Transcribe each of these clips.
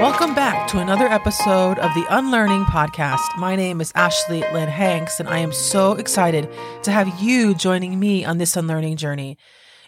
Welcome back to another episode of the Unlearning Podcast. My name is Ashley Lynn Hanks, and I am so excited to have you joining me on this unlearning journey.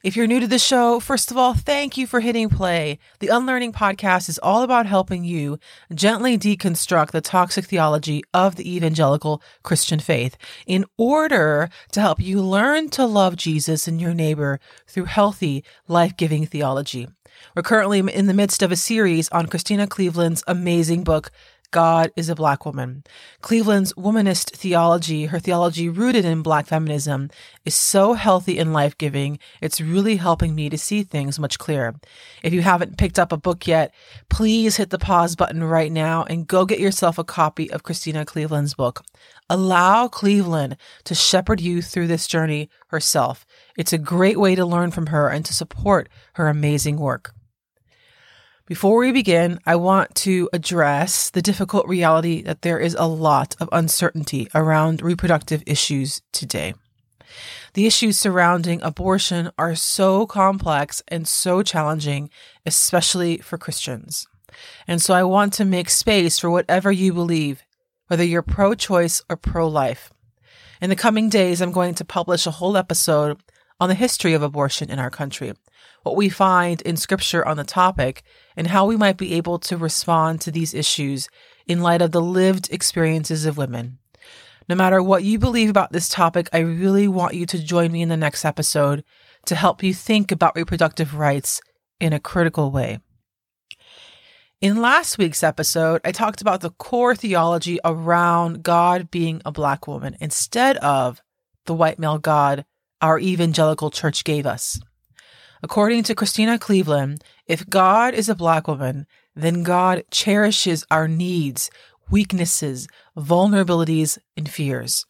If you're new to the show, first of all, thank you for hitting play. The Unlearning Podcast is all about helping you gently deconstruct the toxic theology of the evangelical Christian faith in order to help you learn to love Jesus and your neighbor through healthy, life giving theology. We're currently in the midst of a series on Christena Cleveland's amazing book, God is a Black Woman. Cleveland's womanist theology, her theology rooted in Black feminism, is so healthy and life giving. It's really helping me to see things much clearer. If you haven't picked up a book yet, please hit the pause button right now and go get yourself a copy of Christena Cleveland's book. Allow Cleveland to shepherd you through this journey herself. It's a great way to learn from her and to support her amazing work. Before we begin, I want to address the difficult reality that there is a lot of uncertainty around reproductive issues today. The issues surrounding abortion are so complex and so challenging, especially for Christians. And so I want to make space for whatever you believe, whether you're pro choice or pro life. In the coming days, I'm going to publish a whole episode on the history of abortion in our country, what we find in scripture on the topic, and how we might be able to respond to these issues in light of the lived experiences of women. No matter what you believe about this topic, I really want you to join me in the next episode to help you think about reproductive rights in a critical way. In last week's episode, I talked about the core theology around God being a black woman instead of the white male God our evangelical church gave us. According to Christena Cleveland, if God is a black woman, then God cherishes our needs, weaknesses, vulnerabilities, and fears.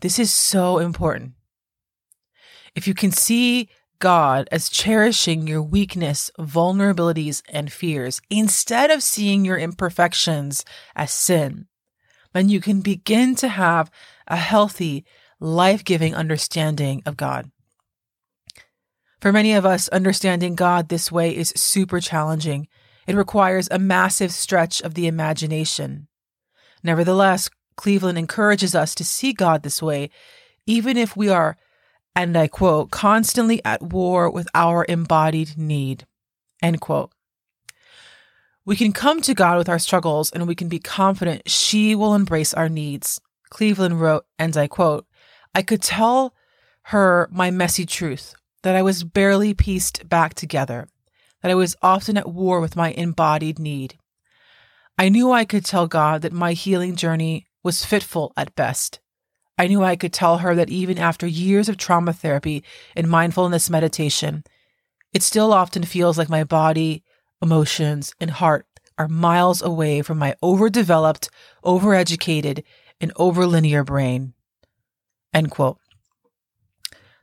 This is so important. If you can see God as cherishing your weakness, vulnerabilities, and fears instead of seeing your imperfections as sin, then you can begin to have a healthy, life giving understanding of God. For many of us, understanding God this way is super challenging. It requires a massive stretch of the imagination. Nevertheless, Cleveland encourages us to see God this way, even if we are, and I quote, constantly at war with our embodied need. End quote. We can come to God with our struggles and we can be confident she will embrace our needs. Cleveland wrote, and I quote, I could tell her my messy truth that I was barely pieced back together, that I was often at war with my embodied need. I knew I could tell God that my healing journey was fitful at best. I knew I could tell her that even after years of trauma therapy and mindfulness meditation, it still often feels like my body, emotions, and heart are miles away from my overdeveloped, overeducated, and overlinear brain. End quote.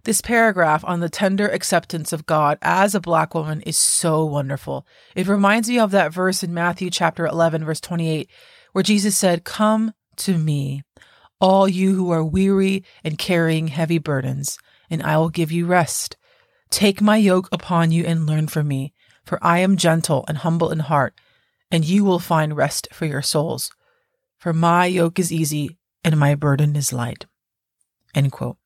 This paragraph on the tender acceptance of God as a black woman is so wonderful. It reminds me of that verse in Matthew chapter 11 verse 28 where Jesus said, "Come to me, all you who are weary and carrying heavy burdens, and I will give you rest. Take my yoke upon you and learn from me, for I am gentle and humble in heart, and you will find rest for your souls. For my yoke is easy and my burden is light." End quote.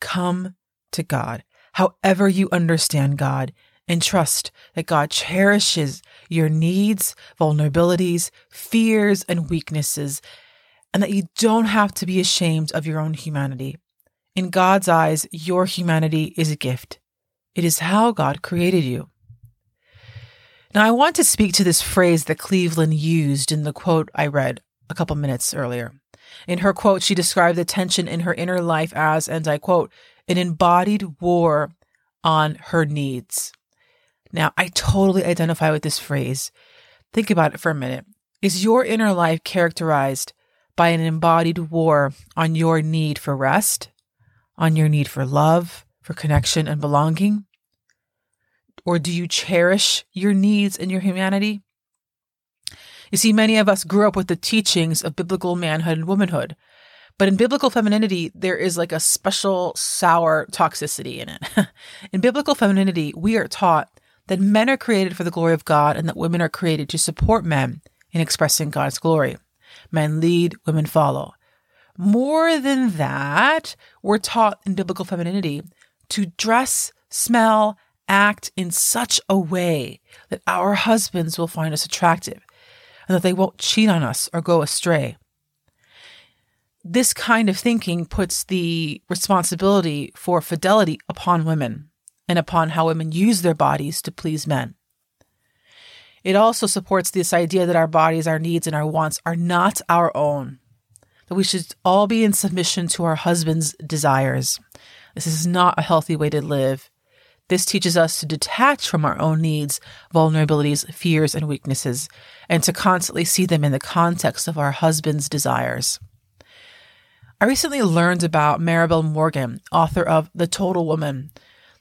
Come to God, however you understand God, and trust that God cherishes your needs, vulnerabilities, fears, and weaknesses, and that you don't have to be ashamed of your own humanity. In God's eyes, your humanity is a gift. It is how God created you. Now, I want to speak to this phrase that Cleveland used in the quote I read a couple minutes earlier. In her quote, she described the tension in her inner life as, and I quote, an embodied war on her needs. Now, I totally identify with this phrase. Think about it for a minute. Is your inner life characterized by an embodied war on your need for rest, on your need for love, for connection and belonging? Or do you cherish your needs and your humanity? You see, many of us grew up with the teachings of biblical manhood and womanhood. But in biblical femininity, there is like a special sour toxicity in it. in biblical femininity, we are taught that men are created for the glory of God and that women are created to support men in expressing God's glory. Men lead, women follow. More than that, we're taught in biblical femininity to dress, smell, act in such a way that our husbands will find us attractive and that they won't cheat on us or go astray. This kind of thinking puts the responsibility for fidelity upon women and upon how women use their bodies to please men. It also supports this idea that our bodies, our needs, and our wants are not our own, that we should all be in submission to our husband's desires. This is not a healthy way to live. This teaches us to detach from our own needs, vulnerabilities, fears, and weaknesses, and to constantly see them in the context of our husband's desires. I recently learned about Marabel Morgan, author of The Total Woman.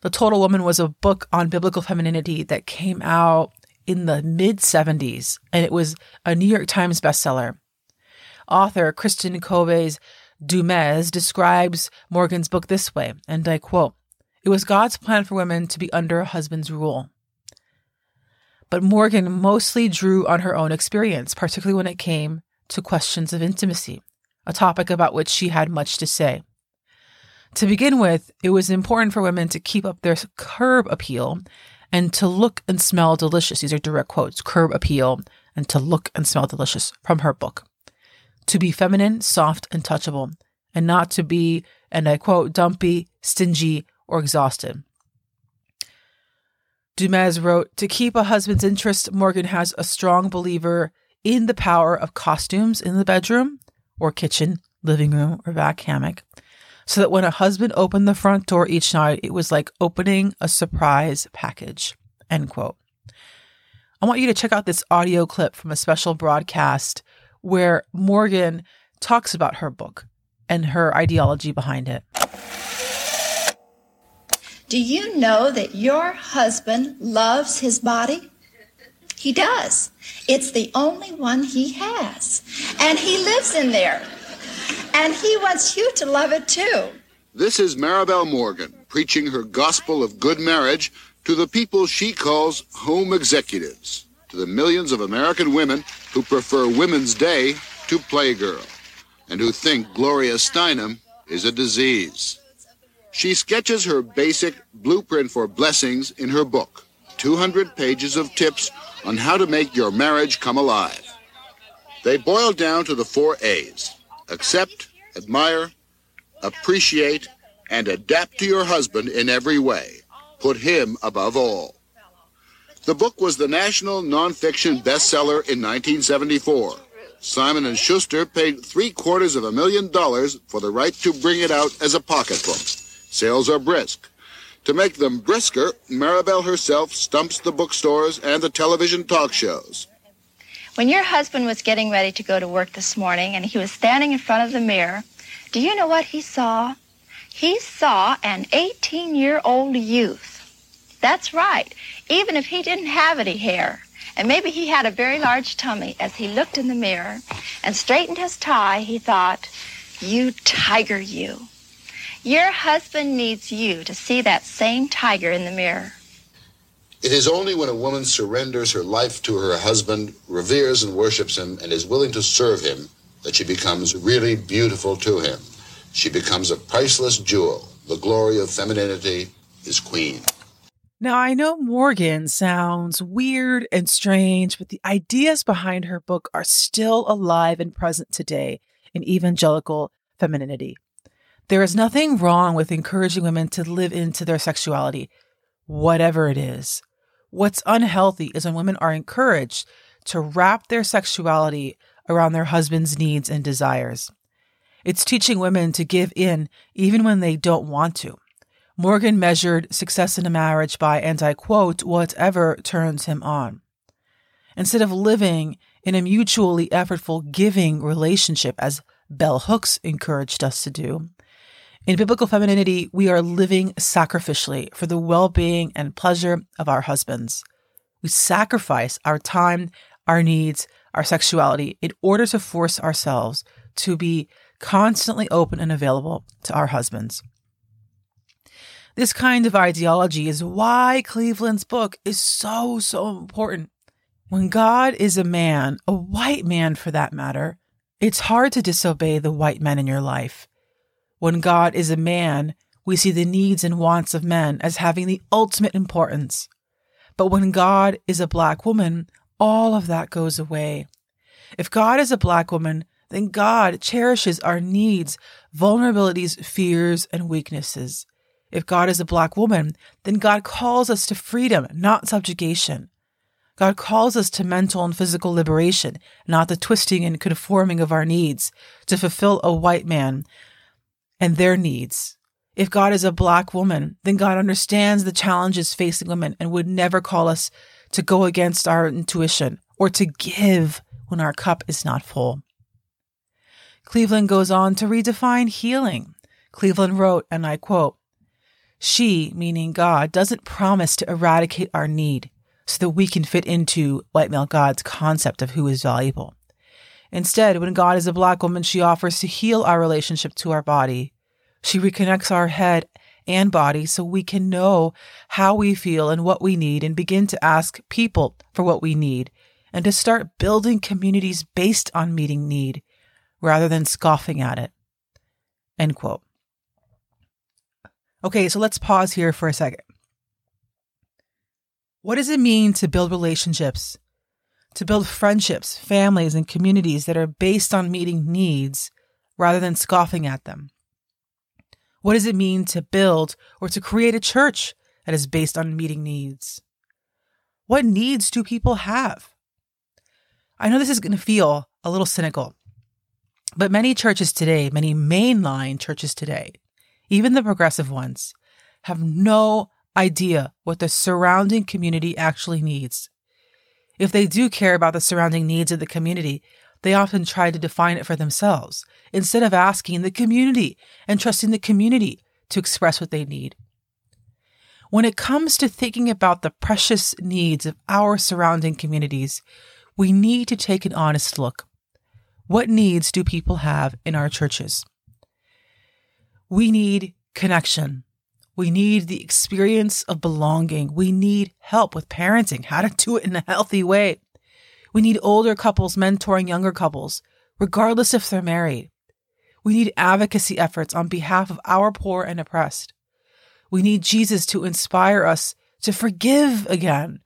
The Total Woman was a book on biblical femininity that came out in the mid 70s, and it was a New York Times bestseller. Author Kristin Kobes Du Mez describes Morgan's book this way, and I quote It was God's plan for women to be under a husband's rule. But Morgan mostly drew on her own experience, particularly when it came to questions of intimacy, a topic about which she had much to say. To begin with, it was important for women to keep up their curb appeal and to look and smell delicious. These are direct quotes curb appeal and to look and smell delicious from her book. To be feminine, soft, and touchable, and not to be, and I quote, dumpy, stingy, or exhausted. Du Mez wrote To keep a husband's interest, Morgan has a strong believer in the power of costumes in the bedroom or kitchen, living room, or back hammock so that when a husband opened the front door each night, it was like opening a surprise package. End quote. I want you to check out this audio clip from a special broadcast where Morgan talks about her book and her ideology behind it. Do you know that your husband loves his body? He does. It's the only one he has. And he lives in there. And he wants you to love it too. This is Marabel Morgan preaching her gospel of good marriage to the people she calls home executives, to the millions of American women who prefer Women's Day to Playgirl, and who think Gloria Steinem is a disease. She sketches her basic blueprint for blessings in her book, 200 pages of tips on how to make your marriage come alive. They boil down to the four A's accept, admire, appreciate, and adapt to your husband in every way. Put him above all. The book was the national nonfiction bestseller in 1974. Simon and Schuster paid three quarters of a million dollars for the right to bring it out as a pocketbook. Sales are brisk. To make them brisker, Marabel herself stumps the bookstores and the television talk shows. When your husband was getting ready to go to work this morning and he was standing in front of the mirror, do you know what he saw? He saw an 18 year old youth. That's right, even if he didn't have any hair. And maybe he had a very large tummy. As he looked in the mirror and straightened his tie, he thought, You tiger, you. Your husband needs you to see that same tiger in the mirror. It is only when a woman surrenders her life to her husband, reveres and worships him, and is willing to serve him that she becomes really beautiful to him. She becomes a priceless jewel. The glory of femininity is queen. Now, I know Morgan sounds weird and strange, but the ideas behind her book are still alive and present today in evangelical femininity. There is nothing wrong with encouraging women to live into their sexuality, whatever it is. What's unhealthy is when women are encouraged to wrap their sexuality around their husband's needs and desires. It's teaching women to give in even when they don't want to. Morgan measured success in a marriage by, and I quote, whatever turns him on. Instead of living in a mutually effortful giving relationship, as Bell Hooks encouraged us to do, in biblical femininity, we are living sacrificially for the well being and pleasure of our husbands. We sacrifice our time, our needs, our sexuality in order to force ourselves to be constantly open and available to our husbands. This kind of ideology is why Cleveland's book is so, so important. When God is a man, a white man for that matter, it's hard to disobey the white men in your life. When God is a man, we see the needs and wants of men as having the ultimate importance. But when God is a black woman, all of that goes away. If God is a black woman, then God cherishes our needs, vulnerabilities, fears, and weaknesses. If God is a black woman, then God calls us to freedom, not subjugation. God calls us to mental and physical liberation, not the twisting and conforming of our needs to fulfill a white man and their needs. If God is a black woman, then God understands the challenges facing women and would never call us to go against our intuition or to give when our cup is not full. Cleveland goes on to redefine healing. Cleveland wrote, and I quote, She, meaning God, doesn't promise to eradicate our need so that we can fit into white male God's concept of who is valuable. Instead, when God is a black woman, she offers to heal our relationship to our body she reconnects our head and body so we can know how we feel and what we need and begin to ask people for what we need and to start building communities based on meeting need rather than scoffing at it. End quote. Okay, so let's pause here for a second. What does it mean to build relationships, to build friendships, families, and communities that are based on meeting needs rather than scoffing at them? What does it mean to build or to create a church that is based on meeting needs? What needs do people have? I know this is going to feel a little cynical, but many churches today, many mainline churches today, even the progressive ones, have no idea what the surrounding community actually needs. If they do care about the surrounding needs of the community, they often try to define it for themselves instead of asking the community and trusting the community to express what they need. When it comes to thinking about the precious needs of our surrounding communities, we need to take an honest look. What needs do people have in our churches? We need connection. We need the experience of belonging. We need help with parenting, how to do it in a healthy way. We need older couples mentoring younger couples, regardless if they're married. We need advocacy efforts on behalf of our poor and oppressed. We need Jesus to inspire us to forgive again.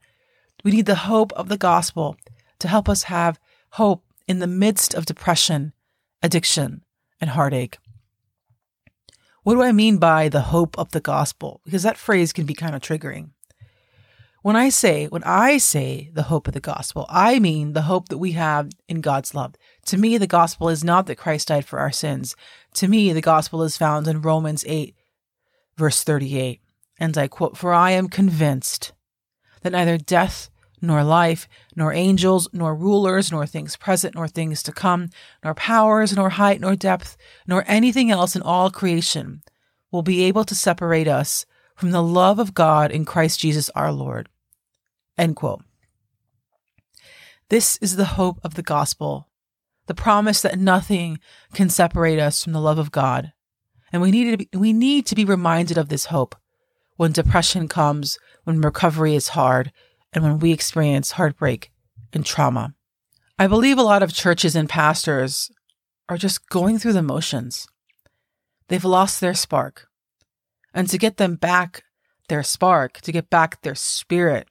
We need the hope of the gospel to help us have hope in the midst of depression, addiction, and heartache. What do I mean by the hope of the gospel? Because that phrase can be kind of triggering. When I say, when I say the hope of the gospel, I mean the hope that we have in God's love. To me, the gospel is not that Christ died for our sins. To me, the gospel is found in Romans 8, verse 38. And I quote, For I am convinced that neither death, nor life, nor angels, nor rulers, nor things present, nor things to come, nor powers, nor height, nor depth, nor anything else in all creation will be able to separate us from the love of God in Christ Jesus our Lord. End quote. This is the hope of the gospel, the promise that nothing can separate us from the love of God. And we need to be, we need to be reminded of this hope when depression comes, when recovery is hard, and when we experience heartbreak and trauma. I believe a lot of churches and pastors are just going through the motions. They've lost their spark and to get them back their spark, to get back their spirit,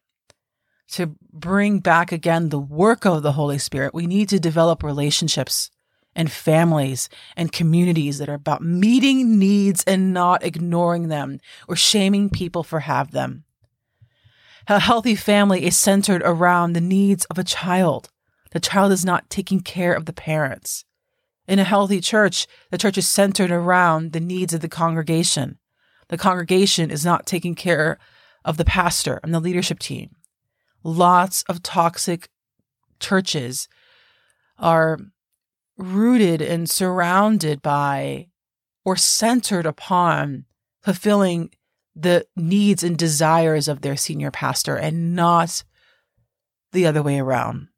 to bring back again the work of the Holy Spirit, we need to develop relationships and families and communities that are about meeting needs and not ignoring them or shaming people for have them. A healthy family is centered around the needs of a child. The child is not taking care of the parents. In a healthy church, the church is centered around the needs of the congregation the congregation is not taking care of the pastor and the leadership team. Lots of toxic churches are rooted and surrounded by or centered upon fulfilling the needs and desires of their senior pastor and not the other way around.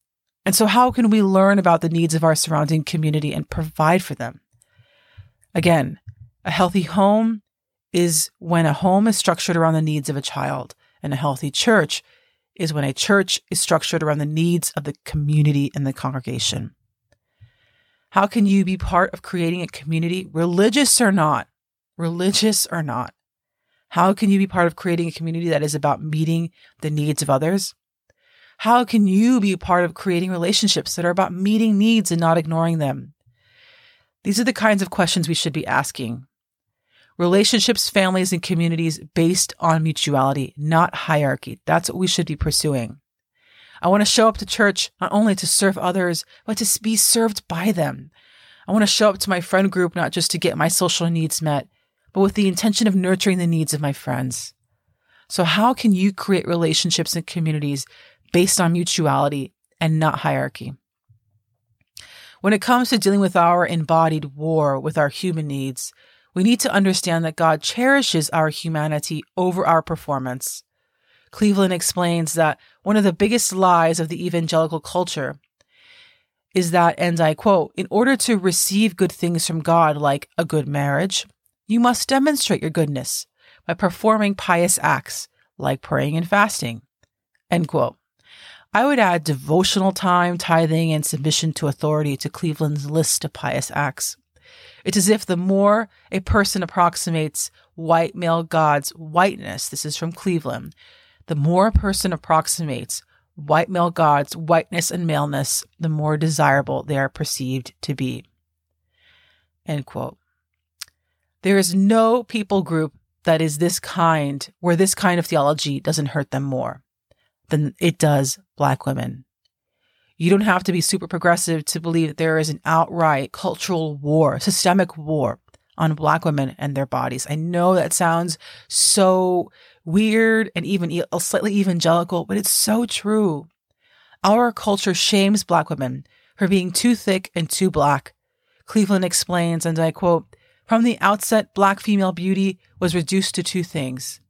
And so, how can we learn about the needs of our surrounding community and provide for them? Again, a healthy home is when a home is structured around the needs of a child, and a healthy church is when a church is structured around the needs of the community and the congregation. How can you be part of creating a community, religious or not? Religious or not? How can you be part of creating a community that is about meeting the needs of others? How can you be part of creating relationships that are about meeting needs and not ignoring them? These are the kinds of questions we should be asking. Relationships, families, and communities based on mutuality, not hierarchy. That's what we should be pursuing. I want to show up to church not only to serve others, but to be served by them. I want to show up to my friend group not just to get my social needs met, but with the intention of nurturing the needs of my friends. So, how can you create relationships and communities based on mutuality and not hierarchy? When it comes to dealing with our embodied war with our human needs, we need to understand that God cherishes our humanity over our performance. Cleveland explains that one of the biggest lies of the evangelical culture is that, and I quote, in order to receive good things from God, like a good marriage, you must demonstrate your goodness by performing pious acts like praying and fasting. End quote. I would add devotional time, tithing, and submission to authority to Cleveland's list of pious acts. It's as if the more a person approximates white male God's whiteness, this is from Cleveland, the more a person approximates white male God's whiteness and maleness, the more desirable they are perceived to be. End quote. There is no people group that is this kind, where this kind of theology doesn't hurt them more than it does Black women. You don't have to be super progressive to believe that there is an outright cultural war, systemic war on Black women and their bodies. I know that sounds so weird and even slightly evangelical, but it's so true. Our culture shames Black women for being too thick and too black. Cleveland explains, and I quote, from the outset, black female beauty was reduced to two things.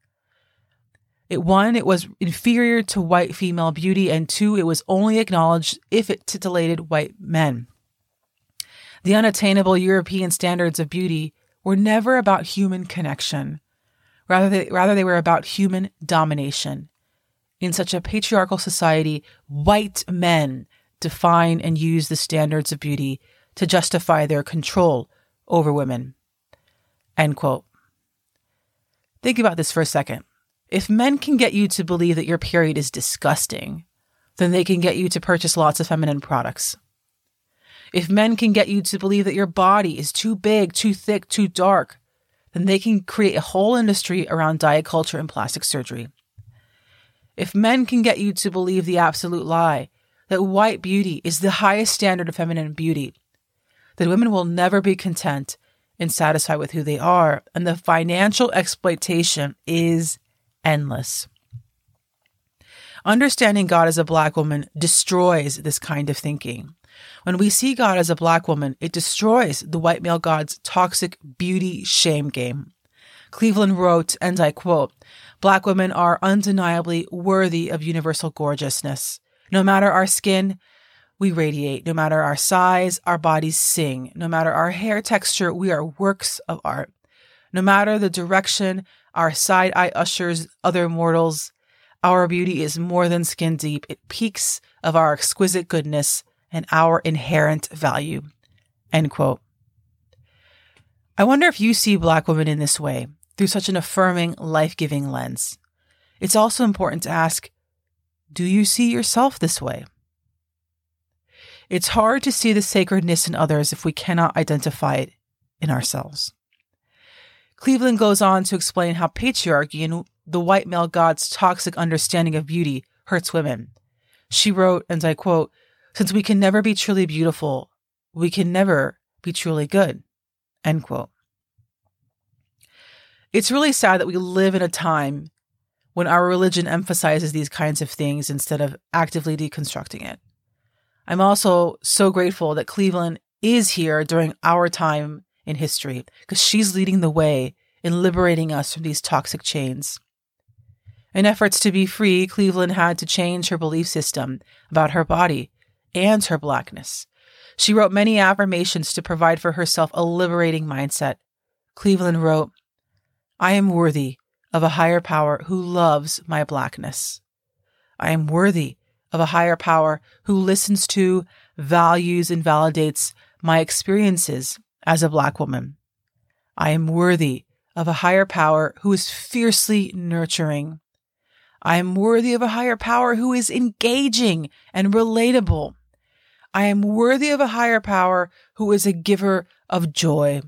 It one, it was inferior to white female beauty, and two, it was only acknowledged if it titillated white men. The unattainable European standards of beauty were never about human connection. Rather, they, rather they were about human domination. In such a patriarchal society, white men define and use the standards of beauty to justify their control over women. End quote. Think about this for a second. If men can get you to believe that your period is disgusting, then they can get you to purchase lots of feminine products. If men can get you to believe that your body is too big, too thick, too dark, then they can create a whole industry around diet culture and plastic surgery. If men can get you to believe the absolute lie that white beauty is the highest standard of feminine beauty, then women will never be content and satisfied with who they are. And the financial exploitation is endless. Understanding God as a black woman destroys this kind of thinking. When we see God as a black woman, it destroys the white male God's toxic beauty shame game. Cleveland wrote, and I quote, Black women are undeniably worthy of universal gorgeousness. No matter our skin, we radiate. No matter our size, our bodies sing. No matter our hair texture, we are works of art. No matter the direction our side eye ushers other mortals, our beauty is more than skin deep. It peaks of our exquisite goodness and our inherent value. End quote. I wonder if you see Black women in this way, through such an affirming, life giving lens. It's also important to ask do you see yourself this way? It's hard to see the sacredness in others if we cannot identify it in ourselves. Cleveland goes on to explain how patriarchy and the white male God's toxic understanding of beauty hurts women. She wrote, and I quote, Since we can never be truly beautiful, we can never be truly good. End quote. It's really sad that we live in a time when our religion emphasizes these kinds of things instead of actively deconstructing it. I'm also so grateful that Cleveland is here during our time in history because she's leading the way in liberating us from these toxic chains. In efforts to be free, Cleveland had to change her belief system about her body and her blackness. She wrote many affirmations to provide for herself a liberating mindset. Cleveland wrote, I am worthy of a higher power who loves my blackness. I am worthy of a higher power who listens to, values, and validates my experiences as a black woman. I am worthy of a higher power who is fiercely nurturing. I am worthy of a higher power who is engaging and relatable. I am worthy of a higher power who is a giver of joy.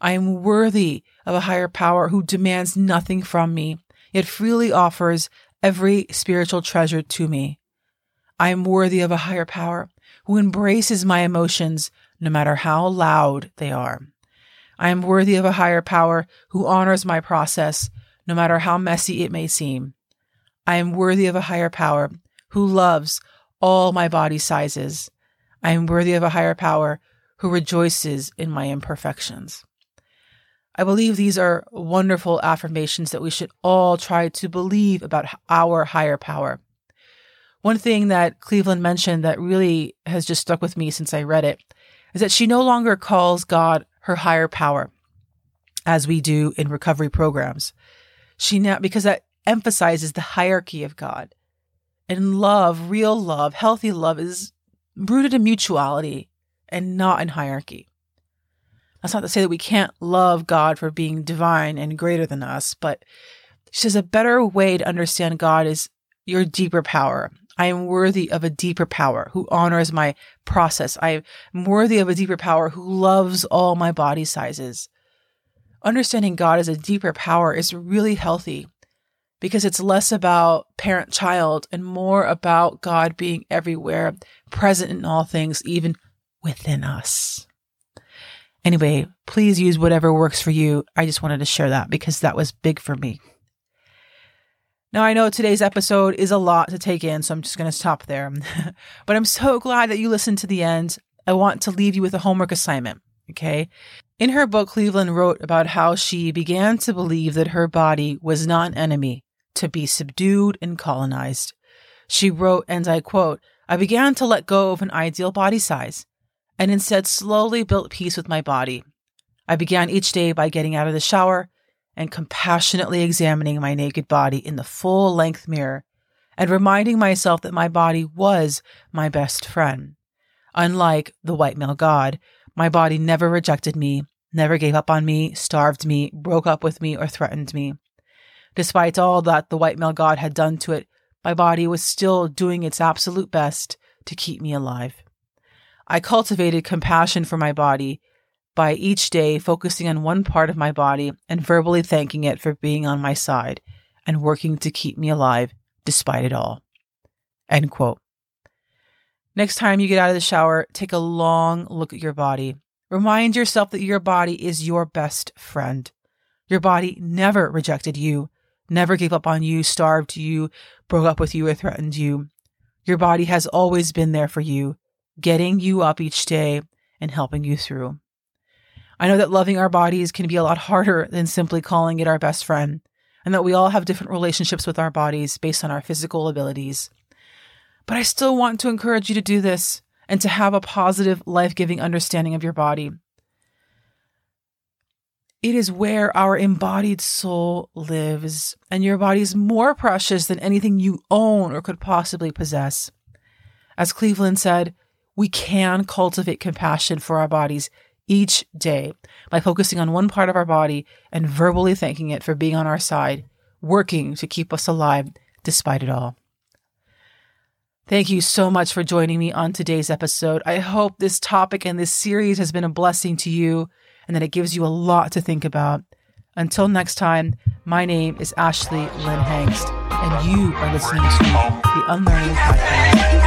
I am worthy of a higher power who demands nothing from me, yet freely offers every spiritual treasure to me. I am worthy of a higher power who embraces my emotions no matter how loud they are. I am worthy of a higher power who honors my process no matter how messy it may seem. I am worthy of a higher power who loves all my body sizes. I am worthy of a higher power who rejoices in my imperfections. I believe these are wonderful affirmations that we should all try to believe about our higher power. One thing that Cleveland mentioned that really has just stuck with me since I read it is that she no longer calls God her higher power as we do in recovery programs. She now, because that emphasizes the hierarchy of God. And love, real love, healthy love is rooted in mutuality and not in hierarchy. That's not to say that we can't love God for being divine and greater than us, but she says a better way to understand God is your deeper power. I am worthy of a deeper power who honors my process. I am worthy of a deeper power who loves all my body sizes. Understanding God as a deeper power is really healthy because it's less about parent child and more about God being everywhere, present in all things, even within us. Anyway, please use whatever works for you. I just wanted to share that because that was big for me. Now, I know today's episode is a lot to take in, so I'm just going to stop there. but I'm so glad that you listened to the end. I want to leave you with a homework assignment. Okay. In her book, Cleveland wrote about how she began to believe that her body was not an enemy to be subdued and colonized. She wrote, and I quote, I began to let go of an ideal body size and instead slowly built peace with my body. I began each day by getting out of the shower and compassionately examining my naked body in the full length mirror and reminding myself that my body was my best friend. Unlike the white male God, my body never rejected me, never gave up on me, starved me, broke up with me, or threatened me. Despite all that the white male God had done to it, my body was still doing its absolute best to keep me alive. I cultivated compassion for my body by each day focusing on one part of my body and verbally thanking it for being on my side and working to keep me alive despite it all. End quote. Next time you get out of the shower, take a long look at your body. Remind yourself that your body is your best friend. Your body never rejected you, never gave up on you, starved you, broke up with you, or threatened you. Your body has always been there for you, getting you up each day and helping you through. I know that loving our bodies can be a lot harder than simply calling it our best friend, and that we all have different relationships with our bodies based on our physical abilities. But I still want to encourage you to do this and to have a positive, life giving understanding of your body. It is where our embodied soul lives, and your body is more precious than anything you own or could possibly possess. As Cleveland said, we can cultivate compassion for our bodies each day by focusing on one part of our body and verbally thanking it for being on our side, working to keep us alive despite it all. Thank you so much for joining me on today's episode. I hope this topic and this series has been a blessing to you and that it gives you a lot to think about. Until next time, my name is Ashley Lynn Hengst, and you are listening to the Unlearning Podcast.